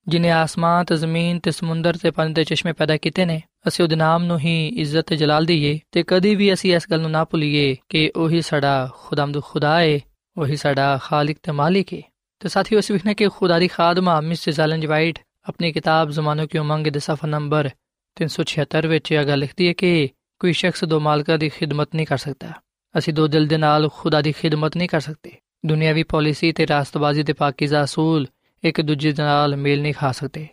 ਜਿਨੇ ਆਸਮਾਨ ਤੇ ਜ਼ਮੀਨ ਤੇ ਸਮੁੰਦਰ ਤੇ ਪਾਣੀ ਦੇ ਚਸ਼ਮੇ ਪੈਦਾ ਕੀਤੇ ਨੇ, ਅਸੀਂ ਉਹਦੇ ਨਾਮ ਨੂੰ ਹੀ ਇੱਜ਼ਤ ਤੇ ਜਲਾਲ ਦਈਏ ਤੇ ਕਦੀ ਵੀ ਅਸੀਂ ਇਸ ਗੱਲ ਨੂੰ ਨਾ ਭੁੱਲੀਏ ਕਿ ਉਹੀ ਸਾਡਾ ਖੁਦਾਵੰਦ ਖੁਦਾ ਹੈ ਉਹੀ ਸਾਡਾ ਖਾਲਕ ਤੇ ਮਾਲਿਕ ਹੈ ਤੇ ਸਾਥੀਓ, ਅਸੀਂ ਵਿਖਨੇ ਕਿ ਖੁਦਾ ਦੀ ਖਾਦਮਾ ਮਿਸ ਐਲਨ ਵਾਈਟ ਆਪਣੀ ਕਿਤਾਬ ਜ਼ਮਾਨੋ ਕੀ ਉਮੰਗ ਦੇ ਸਫਾ ਨੰਬਰ 376 ਵਿੱਚ ਇਹ ਗੱਲ ਲਿਖਦੀ ਹੈ ਕਿ ਕੋਈ ਸ਼ਖਸ ਦੋ ਮਾਲਕਾਂ ਦੀ ਖਿਦਮਤ ਨਹੀਂ ਕਰ ਸਕਦਾ। ਅਸੀਂ ਦੋ ਦਿਲ ਦੇ ਨਾਲ ਖੁਦਾ ਦੀ ਖਿਦਮਤ ਨਹੀਂ ਕਰ ਸਕਦੇ। ਦੁਨਿਆਵੀ ਪਾਲਿਸੀ ਤੇ ਰਾਸਤਬਾਜ਼ੀ ਦੇ ਪਾਕੀਜ਼ਾ ਅਸੂਲ ਇੱਕ ਦੂਜੇ ਦੇ ਨਾਲ ਮੇਲ ਨਹੀਂ ਖਾ ਸਕਦੇ।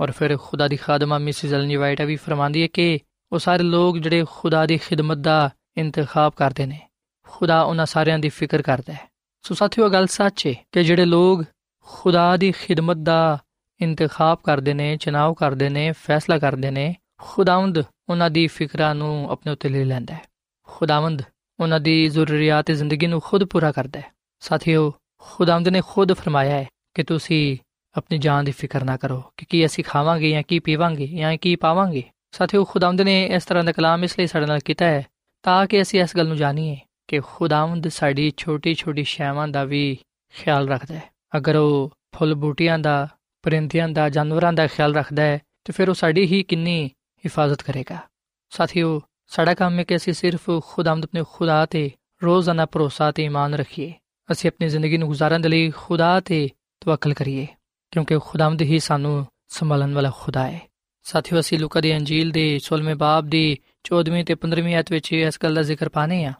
ਔਰ ਫਿਰ ਖੁਦਾ ਦੀ ਖਾਦਮਾ ਮਿਸਿਸ ਅਲਨੀ ਵਾਈਟ ਵੀ ਫਰਮਾਂਦੀ ਹੈ ਕਿ ਉਹ ਸਾਰੇ ਲੋਕ ਜਿਹੜੇ ਖੁਦਾ ਦੀ ਖਿਦਮਤ ਦਾ ਇੰਤਖਾਬ ਕਰਦੇ ਨੇ। ਖੁਦਾ ਉਹਨਾਂ ਸਾਰਿਆਂ ਦੀ ਫਿਕਰ ਕਰਦਾ ਹੈ। ਸੋ ਸਾਥੀਓ ਗੱਲ ਸੱਚ ਹੈ ਕਿ ਜਿਹੜੇ ਲੋਕ ਖੁਦਾ ਦੀ ਖਿਦਮਤ ਦਾ ਇੰਤਖਾਬ ਕਰਦੇ ਨੇ ਚਨਾਵ ਕਰਦੇ ਨੇ, ਫੈਸਲਾ ਕਰਦੇ ਨੇ, ਖੁਦਾਵੰਦ ਉਹਨਾਂ ਦੀ ਫਿਕਰਾਂ ਨੂੰ ਆਪਣੇ ਉੱਤੇ ਲੈ ਲੈਂਦਾ ਹੈ। ਖੁਦਾਵੰਦ ਉਹਨਾਂ ਦੀ ਜ਼ਰੂਰੀਅਤ ਜ਼ਿੰਦਗੀ ਨੂੰ ਖੁਦ ਪੂਰਾ ਕਰਦਾ ਹੈ। ਸਾਥੀਓ, ਖੁਦਾਵੰਦ ਨੇ ਖੁਦ ਫਰਮਾਇਆ ਹੈ ਕਿ ਤੁਸੀਂ ਆਪਣੀ ਜਾਨ ਦੀ ਫਿਕਰ ਨਾ ਕਰੋ ਕਿ ਕੀ ਅਸੀਂ ਖਾਵਾਂਗੇ ਜਾਂ ਕੀ ਪੀਵਾਂਗੇ ਜਾਂ ਕੀ ਪਾਵਾਂਗੇ। ਸਾਥੀਓ, ਖੁਦਾਵੰਦ ਨੇ ਇਸ ਤਰ੍ਹਾਂ ਦਾ ਕਲਾਮ ਇਸ ਲਈ ਸਾਡੇ ਨਾਲ ਕੀਤਾ ਹੈ ਤਾਂ ਕਿ ਅਸੀਂ ਇਸ ਗੱਲ ਨੂੰ ਜਾਣੀਏ ਕਿ ਖੁਦਾਵੰਦ ਸਾਡੀ ਛੋਟੀ-ਛੋਟੀ ਸ਼ੈਵਾਂ ਦਾ ਵੀ ਖਿਆਲ ਰੱਖਦਾ ਹੈ। ਅਗਰ ਉਹ ਫੁੱਲ ਬੂਟੀਆਂ ਦਾ, ਪਰਿੰਦਿਆਂ ਦਾ, ਜਾਨਵਰਾਂ ਦਾ ਖਿਆਲ ਰੱਖਦਾ ਹੈ, ਤੇ ਫਿਰ ਉਹ ਸਾਡੀ ਹੀ ਕਿੰਨੀ ਹਿਫਾਜ਼ਤ ਕਰੇਗਾ। ਸਾਥੀਓ, ਸਾਡਾ ਕੰਮ ਹੈ ਕਿ ਅਸੀਂ ਸਿਰਫ ਖੁਦਾਵੰਦ ਆਪਣੇ ਖੁਦਾ ਤੇ ਰੋਜ਼ਾਨਾ ਭਰੋਸਾ ਤੇ ਈਮਾਨ ਰੱਖੀਏ। ਅਸੀਂ ਆਪਣੀ ਜ਼ਿੰਦਗੀ ਨੂੰ ਗੁਜ਼ਾਰਨ ਦੇ ਲਈ ਖੁਦਾ ਤੇ ਤਵੱਕਲ ਕਰੀਏ, ਕਿਉਂਕਿ ਖੁਦਾਵੰਦ ਹੀ ਸਾਨੂੰ ਸੰਭਾਲਣ ਵਾਲਾ ਖੁਦਾ ਹੈ। ਸਾਥੀਓ, ਅਸੀਂ ਲੂਕਾ ਦੀ ਅੰਜੀਲ ਦੇ 16ਵੇਂ ਬਾਬ ਦੀ 14ਵੀਂ ਤੇ 15ਵੀਂ ਆਇਤ ਵਿੱਚ ਇਸ ਗੱਲ ਦਾ ਜ਼ਿਕਰ ਪਾਣੇ ਆ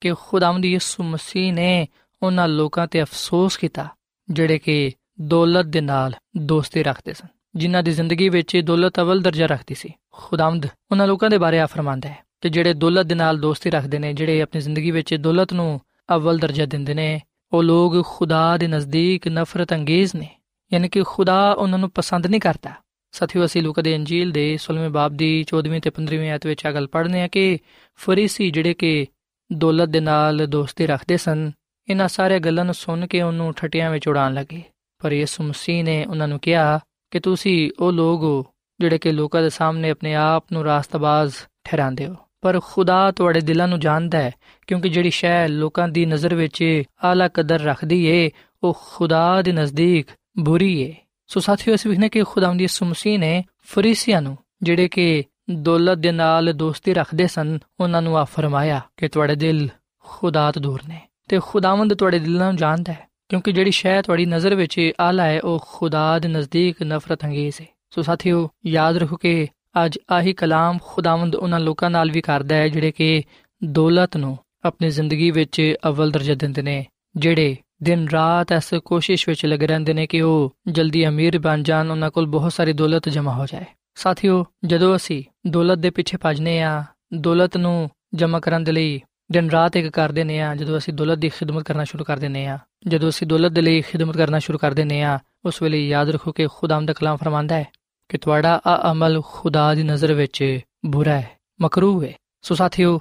ਕਿ ਖੁਦਾਵੰਦ ਯਿਸੂ ਮਸੀਹ ਨੇ ਉਹਨਾਂ ਲੋਕਾਂ ਤੇ ਅਫਸੋਸ ਕੀਤਾ, ਜਿਹੜੇ ਕਿ ਦੌਲਤ ਦੇ ਨਾਲ ਦੋਸਤੀ ਰੱਖਦੇ ਸਨ, ਜਿਨ੍ਹਾਂ ਦੀ ਜ਼ਿੰਦਗੀ ਵਿੱਚ ਦੌਲਤ ਅਵਲ ਦਰਜਾ ਰੱਖਦੀ ਸੀ। ਖੁਦਾਵੰਦ ਉਹਨਾਂ ਲੋਕਾਂ ਦੇ ਬਾਰੇ ਆ ਫਰਮਾਂਦਾ ਹੈ ਕਿ ਜਿਹੜੇ ਦੌਲਤ ਦੇ ਨਾਲ ਦੋਸਤੀ ਰੱਖਦੇ ਨੇ, ਜਿਹੜੇ ਆਪਣੀ ਜ਼ਿੰਦਗੀ ਵਿੱਚ ਦੌਲਤ ਨੂੰ ਅਵਲ ਦਰਜਾ ਦਿੰਦੇ ਨੇ ਉਹ ਲੋਕ ਖੁਦਾ ਦੇ ਨਜ਼ਦੀਕ ਨਫ਼ਰਤ ਅੰਗੇਜ਼ ਨੇ, ਯਾਨੀ ਕਿ ਖੁਦਾ ਉਹਨਾਂ ਨੂੰ ਪਸੰਦ ਨਹੀਂ ਕਰਦਾ। ਸਾਥੀਓ, ਅਸੀਂ ਲੂਕਾ ਦੇ ਅੰਜੀਲ ਦੇ 16ਵੇਂ ਬਾਬ ਦੀ 14ਵੀਂ ਤੇ 15ਵੀਂ ਆਇਤ ਵਿੱਚ ਆ ਗੱਲ ਪੜ੍ਹਨੇ ਆ ਕਿ ਫਰੀਸੀ ਜਿਹੜੇ ਕਿ ਦੌਲਤ ਦੇ ਨਾਲ ਦੋਸਤੀ ਰੱਖਦੇ ਸਨ, ਇਹਨਾਂ ਸਾਰੇ ਗੱਲਾਂ ਨੂੰ ਸੁਣ ਕੇ ਉਹਨੂੰ ਠਟਿਆਂ ਵਿੱਚ ਉਡਾਣ ਲੱਗੇ। ਪਰ ਯਿਸੂ ਮਸੀਹ ਨੇ ਉਹਨਾਂ ਨੂੰ ਕਿਹਾ ਕਿ ਤੁਸੀਂ ਉਹ ਲੋਕ ਹੋ ਜਿਹੜੇ ਕਿ ਲੋਕਾਂ ਦੇ ਸਾਹਮਣੇ ਆਪਣੇ ਆਪ ਨੂੰ ਰਾਸਤਬਾਜ਼ ਠਹਿਰਾਉਂਦੇ ਹੋ। ਪਰ ਖੁਦਾ ਤੁਹਾਡੇ ਦਿਲਾਂ ਨੂੰ ਜਾਣਦਾ ਹੈ, ਕਿਉਂਕਿ ਜਿਹੜੀ ਸ਼ੈ ਲੋਕਾਂ ਦੀ ਨਜ਼ਰ ਵਿੱਚ ਆਲਾ ਕਦਰ ਰੱਖਦੀ ਏ, ਉਹ ਖੁਦਾ ਦੇ ਨਜ਼ਦੀਕ ਬੁਰੀ ਏ। ਸੋ ਸਾਥੀਓ, ਇਸ ਵਿਖਨੇ ਕਿ ਖੁਦਾਵੰਦੀ ਯਿਸੂ ਮਸੀਹ ਨੇ ਫਰੀਸੀਆਂ ਨੂੰ, ਜਿਹੜੇ ਕਿ ਦੌਲਤ ਦੇ ਨਾਲ ਦੋਸਤੀ ਰੱਖਦੇ ਸਨ, ਉਹਨਾਂ ਨੂੰ ਆ ਫਰਮਾਇਆ ਕਿ ਤੁਹਾਡੇ ਦਿਲ ਖੁਦਾ ਤੋਂ ਦੂਰ ਨੇ ਤੇ ਖੁਦਾਵੰਦ ਤੁਹਾਡੇ ਦਿਲਾਂ ਨੂੰ ਜਾਣਦਾ ਹੈ, ਕਿਉਂਕਿ ਜਿਹੜੀ ਸ਼ੈ ਤੁਹਾਡੀ ਨਜ਼ਰ ਵਿੱਚ ਆਲਾ ਹੈ, ਉਹ ਖੁਦਾ ਦੇ ਨਜ਼ਦੀਕ ਨਫ਼ਰਤ ਅੰਗੇਜ਼ ਹੈ ਸੋ ਸਾਥੀਓ, ਯਾਦ ਰੱਖੋ ਕਿ ਅੱਜ ਆਹੀ ਕਲਾਮ ਖੁਦਾਵੰਦ ਉਹਨਾਂ ਲੋਕਾਂ ਨਾਲ ਵੀ ਕਰਦਾ ਹੈ, ਜਿਹੜੇ ਕਿ ਦੌਲਤ ਨੂੰ ਆਪਣੀ ਜ਼ਿੰਦਗੀ ਵਿੱਚ ਅਵਲ ਦਰਜਾ ਦਿੰਦੇ ਨੇ, ਜਿਹੜੇ ਦਿਨ ਰਾਤ ਇਸ ਕੋਸ਼ਿਸ਼ ਵਿੱਚ ਲੱਗੇ ਰਹਿੰਦੇ ਨੇ ਕਿ ਉਹ ਜਲਦੀ ਅਮੀਰ ਬਣ ਜਾਣ, ਉਹਨਾਂ ਕੋਲ ਬਹੁਤ ਸਾਰੀ ਦੌਲਤ ਜਮ੍ਹਾਂ ਹੋ ਜਾਏ। ਸਾਥੀਓ, ਜਦੋਂ ਅਸੀਂ ਦੌਲਤ ਦੇ ਪਿੱਛੇ ਭੱਜਨੇ ਆ ਦੌਲਤ ਨੂੰ ਜਮ੍ਹਾਂ ਕਰਨ ਦੇ ਲਈ ਦਿਨ ਰਾਤ ਇੱਕ ਕਰਦੇ ਨੇ ਆ ਜਦੋਂ ਅਸੀਂ ਦੌਲਤ ਦੀ ਖਿਦਮਤ ਕਰਨਾ ਸ਼ੁਰੂ ਕਰ ਦਿੰਨੇ ਆ ਜਦੋਂ ਅਸੀਂ ਦੌਲਤ ਦੇ ਲਈ ਖਿਦਮਤ ਕਰਨਾ ਸ਼ੁਰੂ ਕਰ ਦਿੰਨੇ ਆ ਉਸ ਵੇਲੇ ਯਾਦ ਰੱਖੋ ਕਿ ਖੁਦਾਮ ਦਾ ਕਲਾਮ ਫਰਮਾਂਦਾ ਹੈ ਕਿ ਤੁਹਾਡਾ ਆ ਅਮਲ ਖੁਦਾ ਦੀ ਨਜ਼ਰ ਵਿੱਚ ਬੁਰਾ ਹੈ, ਮਕਰੂਹ ਹੈ। ਸੋ ਸਾਥੀਓ,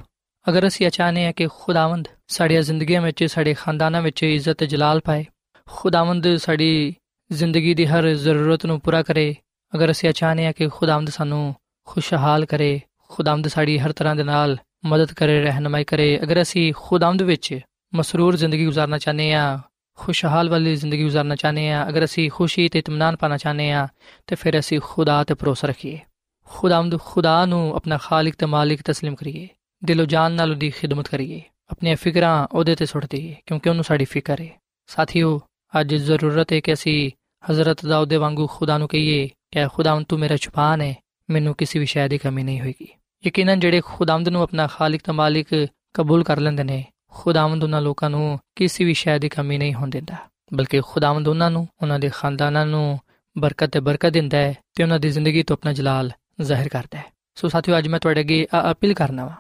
ਅਗਰ ਅਸੀਂ ਅਚਾਨੇ ਆ ਕਿ ਖੁਦਾਵੰਦ ਸਾਡੀਆਂ ਜ਼ਿੰਦਗੀਆਂ ਵਿੱਚ, ਸਾਡੇ ਖਾਨਦਾਨਾਂ ਵਿੱਚ ਇੱਜ਼ਤ ਤੇ ਜਲਾਲ ਪਾਏ, ਖੁਦਾਵੰਦ ਸਾਡੀ ਜ਼ਿੰਦਗੀ ਦੀ ਹਰ ਜ਼ਰੂਰਤ ਨੂੰ ਪੂਰਾ ਕਰੇ, ਅਗਰ ਅਸੀਂ ਅਚਾਨੇ ਆ ਕਿ ਖੁਦਾਵੰਦ ਸਾਨੂੰ ਖੁਸ਼ਹਾਲ ਕਰੇ, ਖੁਦਾਵੰਦ ਸਾਡੀ ਹਰ ਤਰ੍ਹਾਂ ਦੇ ਨਾਲ ਮਦਦ ਕਰੇ, ਰਹਿਨਮਾਈ ਕਰੇ, ਅਗਰ ਅਸੀਂ ਖੁਦਾਵੰਦ ਵਿੱਚ ਮਸਰੂਰ ਜ਼ਿੰਦਗੀ گزارنا ਚਾਹਨੇ ਆ ਖੁਸ਼ਹਾਲ ਵਾਲੀ ਜ਼ਿੰਦਗੀ گزارਨਾ ਚਾਹਨੇ ਆ ਅਗਰ ਅਸੀਂ ਖੁਸ਼ੀ ਤੇ ਇਤਮਾਨਾਨ ਪਾਣਾ ਚਾਹਨੇ ਆ ਤੇ ਫਿਰ ਅਸੀਂ ਖੁਦਾ ਤੇ ਭਰੋਸਾ ਰੱਖੀਏ। ਖੁਦਾਮਦ ਖੁਦਾ ਨੂੰ ਆਪਣਾ ਖਾਲਕ ਤੇ ਮਾਲਿਕ تسلیم ਕਰੀਏ। ਦਿਲੋ ਜਾਨ ਨਾਲ ਉਹਦੀ ਖਿਦਮਤ ਕਰੀਏ। ਆਪਣੀਆਂ ਫਿਕਰਾਂ ਉਹਦੇ ਤੇ ਸੁੱਟ ਦਈਏ, ਕਿਉਂਕਿ ਉਹਨੂੰ ਸਾਡੀ ਫਿਕਰ ਹੈ ਸਾਥੀਓ, ਅੱਜ ਜ਼ਰੂਰਤ ਹੈ ਕਿ ਅਸੀਂ ਹਜ਼ਰਤ ਦਾਊਦ ਦੇ ਵਾਂਗੂ ਖੁਦਾ ਨੂੰ ਕਹੀਏ ਕਿ ਖੁਦਾਵੰਦ ਤੂੰ ਮੇਰਾ ਛੁਪਾਨ ਹੈ ਮੈਨੂੰ ਕਿਸੇ ਵੀ ਸ਼ੈ ਦੀ ਕਮੀ ਨਹੀਂ ਹੋਏਗੀ। ਯਕੀਨਨ ਜਿਹੜੇ ਖੁਦਾਵੰਦ ਨੂੰ ਆਪਣਾ ਖਾਲਕ ਤੇ ਮਾਲਿਕ ਕਬੂਲ ਕਰ ਲੈਂਦੇ ਨੇ ਖੁਦਾਵੰਦ ਉਹਨਾਂ ਲੋਕਾਂ ਨੂੰ ਕਿਸੇ ਵੀ ਸ਼ੈ ਦੀ ਕਮੀ ਨਹੀਂ ਹੋਣ ਦਿੰਦਾ ਬਲਕਿ ਖੁਦਾਵੰਦ ਉਹਨਾਂ ਨੂੰ ਉਹਨਾਂ ਦੇ ਖਾਨਦਾਨਾਂ ਨੂੰ ਬਰਕਤ ਤੇ ਬਰਕਤ ਦਿੰਦਾ ਹੈ ਤੇ ਉਹਨਾਂ ਦੀ ਜ਼ਿੰਦਗੀ ਤੋਂ ਆਪਣਾ ਜਲਾਲ ਜ਼ਾਹਿਰ ਕਰਦਾ ਹੈ ਸੋ ਸਾਥੀਓ ਅੱਜ ਮੈਂ ਤੁਹਾਡੇ ਅੱਗੇ ਅਪੀਲ ਕਰਨਾ ਵਾ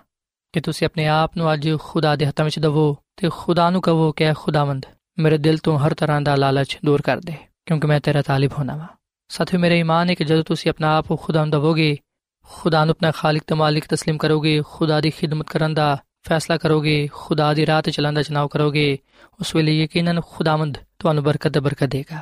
ਕਿ ਤੁਸੀਂ ਆਪਣੇ ਆਪ ਨੂੰ ਅੱਜ ਖੁਦਾ ਦੇ ਹੱਥਾਂ ਵਿੱਚ ਦਵੋ ਤੇ ਖੁਦਾ ਨੂੰ ਕਹੋ ਕਿ ਖੁਦਾਵੰਦ ਮੇਰੇ ਦਿਲ ਤੋਂ ਹਰ ਤਰ੍ਹਾਂ ਦਾ ਲਾਲਚ ਦੂਰ ਕਰ ਦੇ ਕਿਉਂਕਿ ਮੈਂ ਤੇਰਾ ਤਾਲਿਬ ਹੋਣਾ ਵਾ ਸਾਥੀਓ ਮੇਰੇ ਈਮਾਨ ਹੈ ਕਿ ਜਦੋਂ ਤੁਸੀਂ ਆਪਣਾ ਆਪ ਖੁਦਾ ਨੂੰ ਦਵੋਗੇ ਖੁਦਾ ਨੂੰ ਆਪਣਾ ਖਾਲਕ ਤੇ ਮਾਲਿਕ تسلیم ਕਰੋਗੇ ਖੁਦਾ ਦੀ ਖਿਦਮਤ ਕਰਨ ਦਾ ਫੈਸਲਾ ਕਰੋਗੇ ਖੁਦਾ ਦੀ ਰਾਹ ਤੇ ਚੱਲਣ ਦਾ ਚਨਾਵ ਕਰੋਗੇ ਉਸ ਵੇਲੇ ਯਕੀਨਨ ਖੁਦਾਵੰਦ ਤੁਹਾਨੂੰ ਬਰਕਤ ਤੇ ਬਰਕਤ ਦੇਗਾ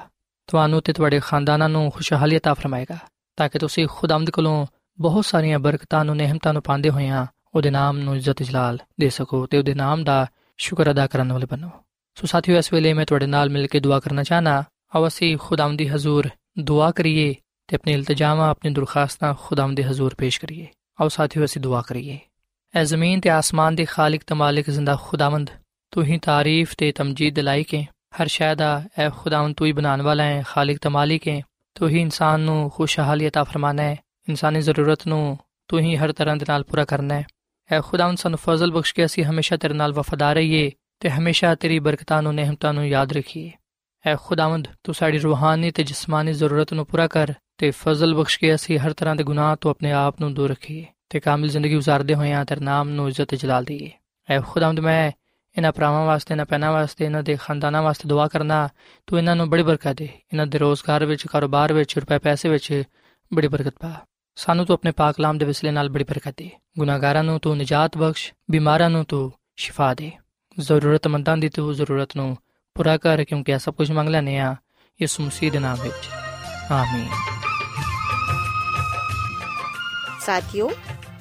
ਤੁਹਾਨੂੰ ਤੇ ਤੁਹਾਡੇ ਖਾਨਦਾਨਾਂ ਨੂੰ ਖੁਸ਼ਹਾਲੀ عطا ਫਰਮਾਏਗਾ ਤਾਂ ਕਿ ਤੁਸੀਂ ਖੁਦਾਵੰਦ ਕੋਲੋਂ ਬਹੁਤ ਸਾਰੀਆਂ ਬਰਕਤਾਂ ਨੂੰ ਨਿਹਮਤਾਂ ਨੂੰ ਪਾਉਂਦੇ ਹੋਇਆਂ ਉਹਦੇ ਨਾਮ ਨੂੰ ਇੱਜ਼ਤ ਜਲਾਲ ਦੇ ਸਕੋ ਤੇ ਉਹਦੇ ਨਾਮ ਦਾ ਸ਼ੁਕਰ ਅਦਾ ਕਰਨ ਵਾਲੇ ਬਣੋ ਸੋ ਸਾਥੀਓ ਇਸ ਵੇਲੇ ਮੈਂ ਤੁਹਾਡੇ ਨਾਲ ਮਿਲ ਕੇ ਦੁਆ ਕਰਨਾ ਚਾਹਨਾ ਆਓ ਅਸੀਂ ਖੁਦਾਵੰਦ ਦੀ ਹਜ਼ੂਰ ਦੁਆ ਕਰੀਏ ਤੇ ਆਪਣੇ ਇਲਤਜਾਮਾਂ ਆਪਣੀ ਦਰਖਾਸਤਾਂ ਖੁਦਾਵੰਦ ਦੇ ਹਜ਼ੂਰ ਪੇਸ਼ ਕਰੀਏ ਆਓ ਸਾਥੀਓ ਅਸੀਂ ਦੁਆ ਕਰੀਏ اے زمین تے آسمان دے خالق تے مالک زندہ خداوند تو ہی تعریف تے تمجید دلائی ہے ہر شے دا اے خداوند تو ہی بنان والا ہے خالق تے مالک ہے تو ہی انسان نو خوشحالی عطا فرمانا ہے۔ انسانی ضرورت نو تو ہی ہر طرح دے نال پورا کرنا ہے۔ اے خداوند، سانو فضل بخش کے اسی ہمیشہ تیرے نال وفادار رہیے تے ہمیشہ تیری برکتاں نو نعمتاں نو یاد رکھیے۔ اے خداوند، تو ساری روحانی تے جسمانی ضرورت نو پورا کر تے فضل بخش کے اسی ہر طرح دے گناہ تو اپنے آپ نو دور رکھیے۔ ਤੇ ਕਾਮਿਲ ਜ਼ਿੰਦਗੀ گزارਦੇ ਹੋਏ ਆ, ਤੇਰੇ ਨਾਮ ਨੂੰ ਇੱਜ਼ਤ ਤੇ ਜਲਾਲ ਦੇਈਏ। ਐ ਖੁਦਾਵੰਦ, ਮੈਂ ਇਹਨਾਂ ਭਰਾਵਾਂ ਵਾਸਤੇ, ਇਹਨਾਂ ਪੈਨਾ ਵਾਸਤੇ, ਇਹਨਾਂ ਦੇ ਖਾਨਦਾਨਾਂ ਵਾਸਤੇ ਦੁਆ ਕਰਨਾ, ਤੂੰ ਇਹਨਾਂ ਨੂੰ ਬੜੀ ਬਰਕਤ ਦੇ। ਇਹਨਾਂ ਦੇ ਰੋਜ਼ਗਾਰ ਵਿੱਚ, ਕਾਰੋਬਾਰ ਵਿੱਚ, ਰੁਪਏ ਪੈਸੇ ਵਿੱਚ ਬੜੀ ਬਰਕਤ ਪਾ। ਸਾਨੂੰ ਤੂੰ ਆਪਣੇ ਪਾਕ ਲਾਮ ਦੇ ਵਿਸਲੇ ਨਾਲ ਬੜੀ ਬਰਕਤ ਦੇ। ਗੁਨਾਹਗਾਰਾਂ ਨੂੰ ਤੂੰ ਨਜਾਤ ਬਖਸ਼, ਬਿਮਾਰਾਂ ਨੂੰ ਤੂੰ ਸ਼ਿਫਾ ਦੇ। ਜ਼ਰੂਰਤਮੰਦਾਂ ਦੀ ਤੂੰ ਜ਼ਰੂਰਤ ਨੂੰ ਪੂਰਾ ਕਰ, ਕਿਉਂਕਿ ਇਹ ਸਭ ਕੁਝ ਮੰਗ ਲੈਨੇ ਆ ਯਿਸੂ ਮਸੀਹ ਦੇ ਨਾਮ ਵਿੱਚ। ਆਮੀਨ। ਸਾਥਿਓ